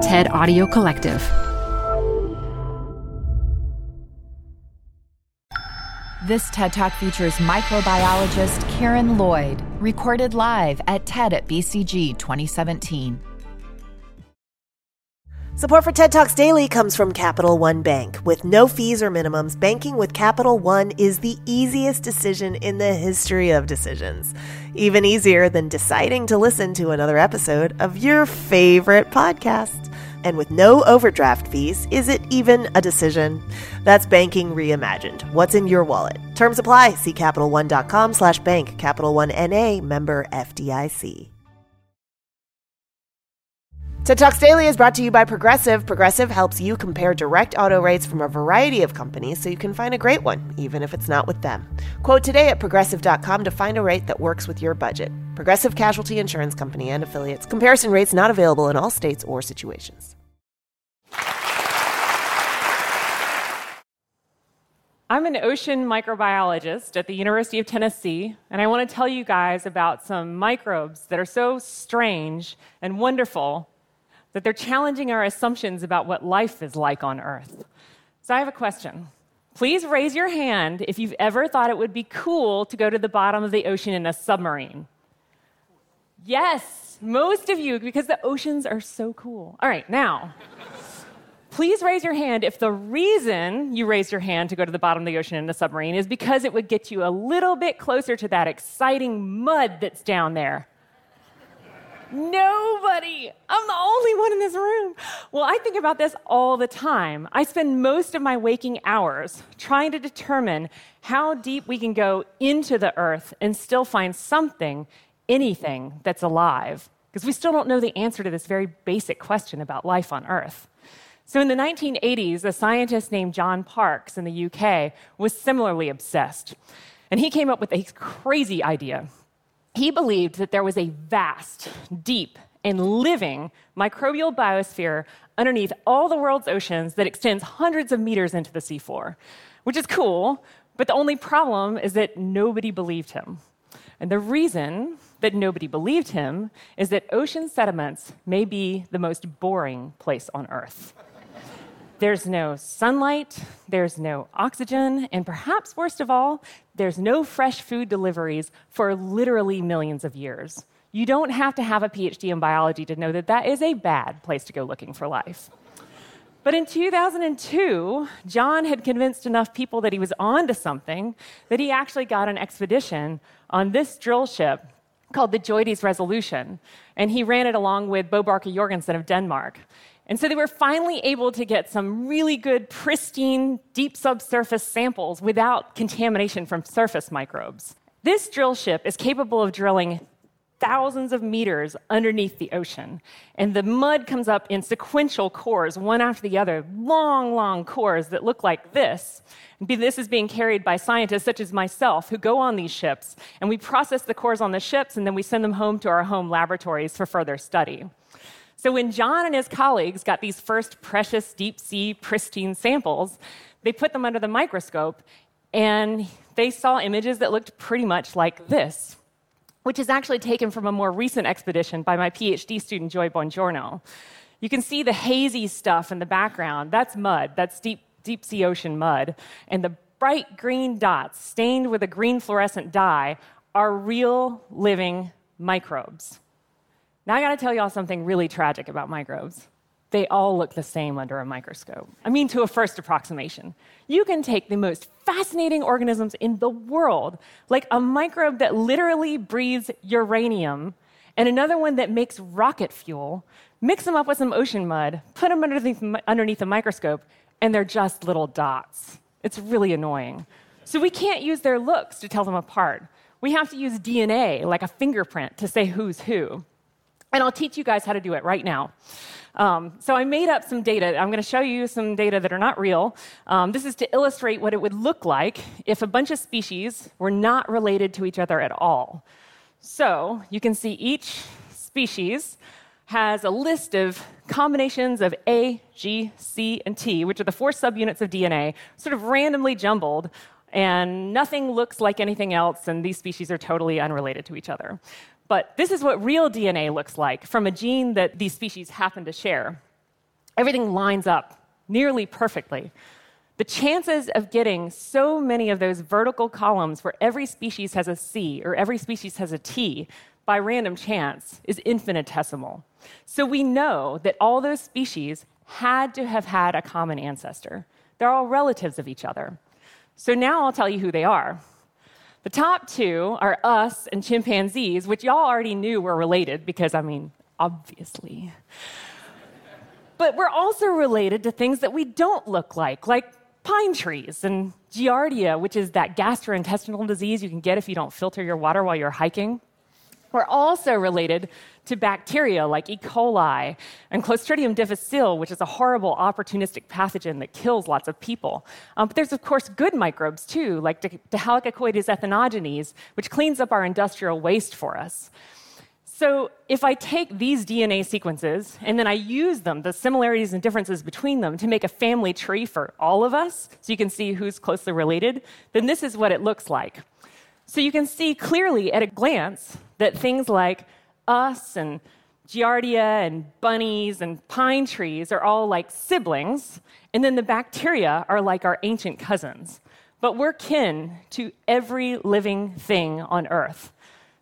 TED Audio Collective. This TED Talk features microbiologist Karen Lloyd, recorded live at TED at BCG 2017. Support for TED Talks Daily comes from Capital One Bank. With no fees or minimums, banking with Capital One is the easiest decision in the history of decisions. Even easier than deciding to listen to another episode of your favorite podcast. And with no overdraft fees, is it even a decision? That's banking reimagined. What's in your wallet? Terms apply. See CapitalOne.com slash bank. Capital One N.A. member FDIC. TED Talks Daily is brought to you by Progressive. Progressive helps you compare direct auto rates from a variety of companies so you can find a great one, even if it's not with them. Quote today at progressive.com to find a rate that works with your budget. Progressive Casualty Insurance Company and affiliates. Comparison rates not available in all states or situations. I'm an ocean microbiologist at the University of Tennessee, and I want to tell you guys about some microbes that are so strange and wonderful that they're challenging our assumptions about what life is like on Earth. So I have a question. Please raise your hand if you've ever thought it would be cool to go to the bottom of the ocean in a submarine. Yes, most of you, because the oceans are so cool. All right, now, please raise your hand if the reason you raised your hand to go to the bottom of the ocean in a submarine is because it would get you a little bit closer to that exciting mud that's down there. Nobody. I'm the only one in this room. Well, I think about this all the time. I spend most of my waking hours trying to determine how deep we can go into the earth and still find something, anything that's alive. Because we still don't know the answer to this very basic question about life on earth. So, in the 1980s, a scientist named John Parkes in the UK was similarly obsessed. And he came up with a crazy idea he believed that there was a vast, deep, and living microbial biosphere underneath all the world's oceans that extends hundreds of meters into the seafloor, which is cool, but the only problem is that nobody believed him. And the reason that nobody believed him is that ocean sediments may be the most boring place on Earth. There's no sunlight, there's no oxygen, and perhaps worst of all, there's no fresh food deliveries for literally millions of years. You don't have to have a PhD in biology to know that that is a bad place to go looking for life. But in 2002, John had convinced enough people that he was onto something that he actually got an expedition on this drill ship called the JOIDES Resolution. And he ran it along with Bo Barker Jorgensen of Denmark. And so they were finally able to get some really good, pristine, deep subsurface samples without contamination from surface microbes. This drill ship is capable of drilling thousands of meters underneath the ocean. And the mud comes up in sequential cores, one after the other, long, long cores that look like this. And This is being carried by scientists such as myself who go on these ships. And we process the cores on the ships and then we send them home to our home laboratories for further study. So when John and his colleagues got these first precious deep sea pristine samples, they put them under the microscope and they saw images that looked pretty much like this, which is actually taken from a more recent expedition by my PhD student, Joy Buongiorno. You can see the hazy stuff in the background. That's mud, that's deep, deep sea ocean mud. And the bright green dots stained with a green fluorescent dye are real living microbes. Now, I gotta tell y'all something really tragic about microbes. They all look the same under a microscope. I mean, to a first approximation. You can take the most fascinating organisms in the world, like a microbe that literally breathes uranium, and another one that makes rocket fuel, mix them up with some ocean mud, put them underneath, underneath a microscope, and they're just little dots. It's really annoying. So we can't use their looks to tell them apart. We have to use DNA, like a fingerprint, to say who's who. And I'll teach you guys how to do it right now. Um, so I made up some data. I'm going to show you some data that are not real. Um, this is to illustrate what it would look like if a bunch of species were not related to each other at all. So you can see each species has a list of combinations of A, G, C, and T, which are the four subunits of DNA, sort of randomly jumbled, and nothing looks like anything else, and these species are totally unrelated to each other. But this is what real DNA looks like from a gene that these species happen to share. everything lines up nearly perfectly. The chances of getting so many of those vertical columns where every species has a C or every species has a T by random chance is infinitesimal. So we know that all those species had to have had a common ancestor. They're all relatives of each other. So now I'll tell you who they are. The top two are us and chimpanzees, which y'all already knew were related because, I mean, obviously. but we're also related to things that we don't look like, like pine trees and giardia, which is that gastrointestinal disease you can get if you don't filter your water while you're hiking. We're also related to bacteria like E. coli and Clostridium difficile, which is a horrible opportunistic pathogen that kills lots of people. Um, but there's, of course, good microbes too, like Dehalococcoides ethenogenes, which cleans up our industrial waste for us. So, if I take these DNA sequences and then I use them, the similarities and differences between them, to make a family tree for all of us, so you can see who's closely related, then this is what it looks like. So, you can see clearly at a glance that things like us and giardia and bunnies and pine trees are all like siblings, and then the bacteria are like our ancient cousins. But we're kin to every living thing on Earth.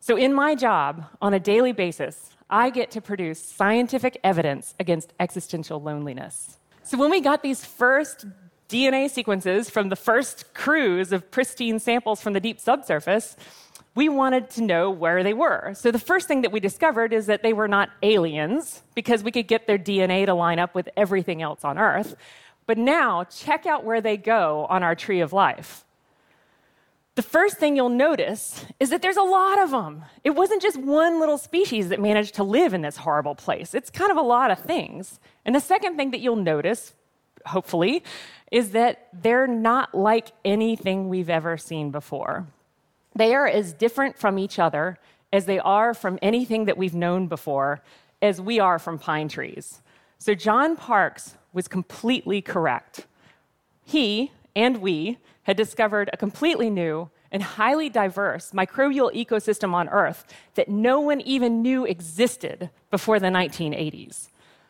So, in my job, on a daily basis, I get to produce scientific evidence against existential loneliness. So, when we got these first DNA sequences from the first cruise of pristine samples from the deep subsurface, we wanted to know where they were. So, the first thing that we discovered is that they were not aliens because we could get their DNA to line up with everything else on Earth. But now, check out where they go on our tree of life the first thing you'll notice is that there's a lot of them. It wasn't just one little species that managed to live in this horrible place, it's kind of a lot of things. And the second thing that you'll notice, hopefully, is that they're not like anything we've ever seen before. They are as different from each other as they are from anything that we've known before, as we are from pine trees. So John Parkes was completely correct. He and we had discovered a completely new and highly diverse microbial ecosystem on Earth that no one even knew existed before the 1980s.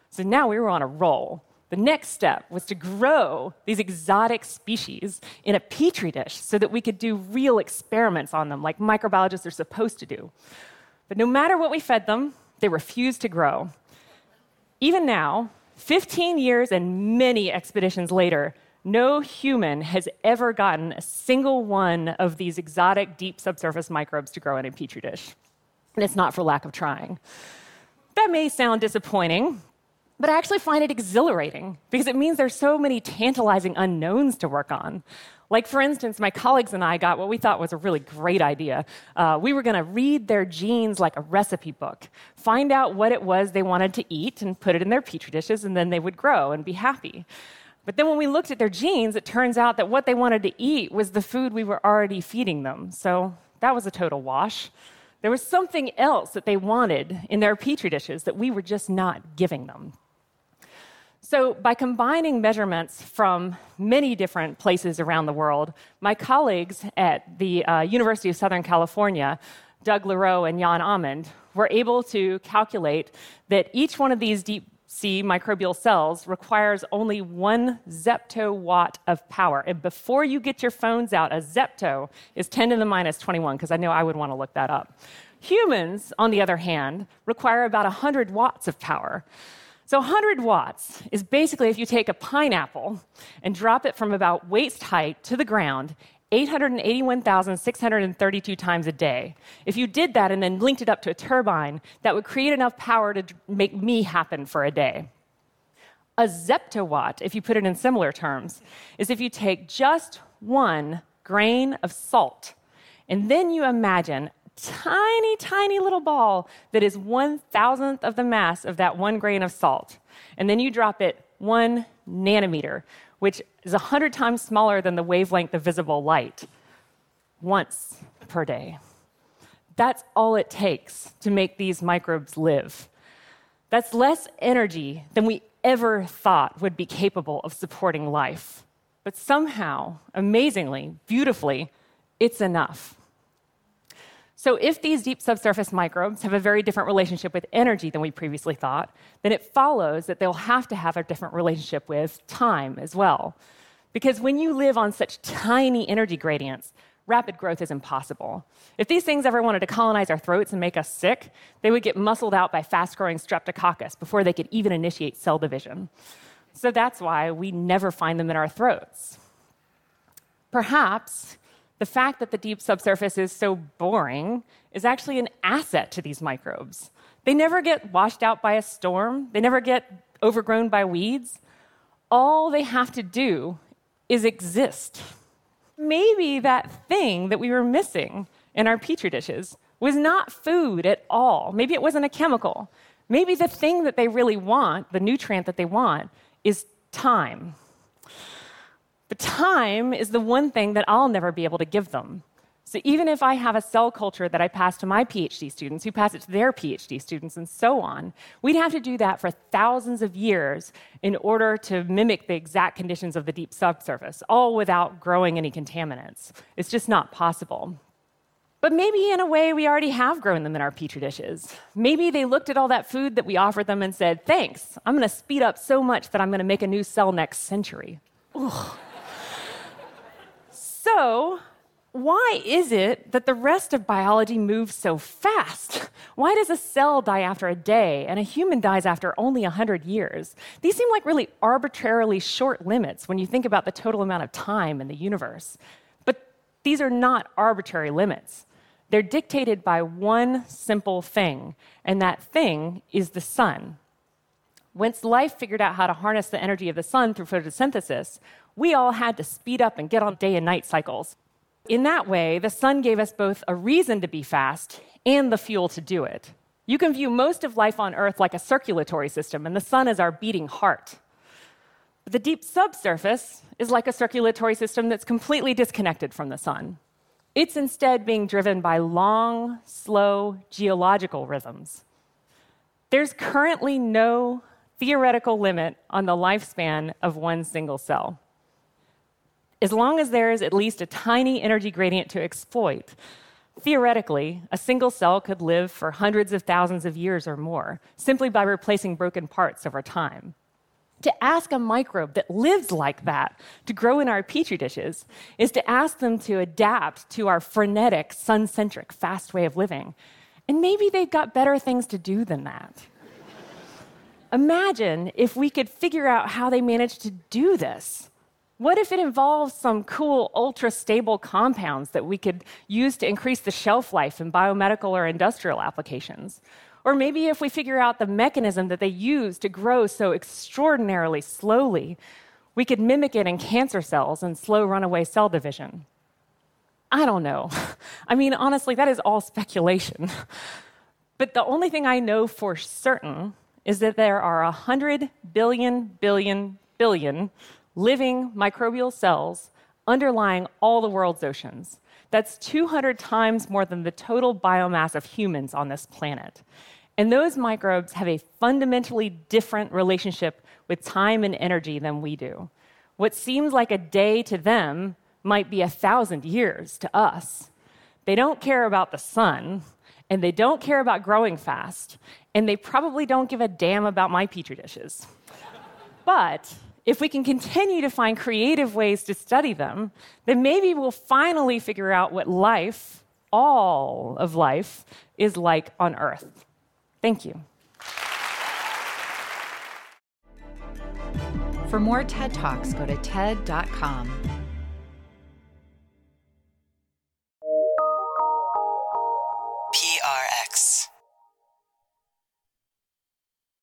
So now we were on a roll. The next step was to grow these exotic species in a petri dish so that we could do real experiments on them, like microbiologists are supposed to do. But no matter what we fed them, they refused to grow. Even now, 15 years and many expeditions later, no human has ever gotten a single one of these exotic deep subsurface microbes to grow in a petri dish. And it's not for lack of trying. That may sound disappointing, but I actually find it exhilarating because it means there's so many tantalizing unknowns to work on. Like, for instance, my colleagues and I got what we thought was a really great idea. Uh, we were going to read their genes like a recipe book, find out what it was they wanted to eat, and put it in their petri dishes, and then they would grow and be happy. But then when we looked at their genes, it turns out that what they wanted to eat was the food we were already feeding them. So that was a total wash. There was something else that they wanted in their petri dishes that we were just not giving them. So, by combining measurements from many different places around the world, my colleagues at the uh, University of Southern California, Doug LaRowe and Jan Amend, were able to calculate that each one of these deep sea microbial cells requires only one zeptowatt of power. And before you get your phones out, a zepto is 10 to the minus 21, because I know I would want to look that up. Humans, on the other hand, require about 100 watts of power. So 100 watts is basically if you take a pineapple and drop it from about waist height to the ground 881,632 times a day. If you did that and then linked it up to a turbine, that would create enough power to make me happen for a day. A zeptowatt, if you put it in similar terms, is if you take just one grain of salt and then you imagine tiny, tiny little ball that is one thousandth of the mass of that one grain of salt. And then you drop it one nanometer, which is 100 times smaller than the wavelength of visible light, once per day. That's all it takes to make these microbes live. That's less energy than we ever thought would be capable of supporting life. But somehow, amazingly, beautifully, it's enough. So, if these deep subsurface microbes have a very different relationship with energy than we previously thought, then it follows that they'll have to have a different relationship with time as well. Because when you live on such tiny energy gradients, rapid growth is impossible. If these things ever wanted to colonize our throats and make us sick, they would get muscled out by fast growing streptococcus before they could even initiate cell division. So that's why we never find them in our throats. Perhaps the fact that the deep subsurface is so boring is actually an asset to these microbes. They never get washed out by a storm, they never get overgrown by weeds. All they have to do is exist. Maybe that thing that we were missing in our petri dishes was not food at all. Maybe it wasn't a chemical. Maybe the thing that they really want, the nutrient that they want, is time. But time is the one thing that I'll never be able to give them. So even if I have a cell culture that I pass to my PhD students, who pass it to their PhD students, and so on, we'd have to do that for thousands of years in order to mimic the exact conditions of the deep subsurface, all without growing any contaminants. It's just not possible. But maybe in a way, we already have grown them in our petri dishes. Maybe they looked at all that food that we offered them and said, Thanks, I'm going to speed up so much that I'm going to make a new cell next century. Ugh. So, why is it that the rest of biology moves so fast? Why does a cell die after a day and a human dies after only 100 years? These seem like really arbitrarily short limits when you think about the total amount of time in the universe. But these are not arbitrary limits. They're dictated by one simple thing, and that thing is the sun. Once life figured out how to harness the energy of the sun through photosynthesis, we all had to speed up and get on day and night cycles. In that way, the sun gave us both a reason to be fast and the fuel to do it. You can view most of life on Earth like a circulatory system, and the sun is our beating heart. But the deep subsurface is like a circulatory system that's completely disconnected from the sun. It's instead being driven by long, slow geological rhythms. There's currently no theoretical limit on the lifespan of one single cell as long as there is at least a tiny energy gradient to exploit, theoretically, a single cell could live for hundreds of thousands of years or more simply by replacing broken parts over time. To ask a microbe that lives like that to grow in our petri dishes is to ask them to adapt to our frenetic, sun centric, fast way of living. And maybe they've got better things to do than that. Imagine if we could figure out how they managed to do this. What if it involves some cool, ultra stable compounds that we could use to increase the shelf life in biomedical or industrial applications? Or maybe if we figure out the mechanism that they use to grow so extraordinarily slowly, we could mimic it in cancer cells and slow runaway cell division. I don't know. I mean, honestly, that is all speculation. But the only thing I know for certain is that there are 100 billion, billion, billion living microbial cells underlying all the world's oceans. That's 200 times more than the total biomass of humans on this planet. And those microbes have a fundamentally different relationship with time and energy than we do. What seems like a day to them might be a thousand years to us. They don't care about the sun, and they don't care about growing fast, and they probably don't give a damn about my petri dishes. but if we can continue to find creative ways to study them, then maybe we'll finally figure out what life, all of life, is like on Earth. Thank you. For more TED Talks, go to TED.com.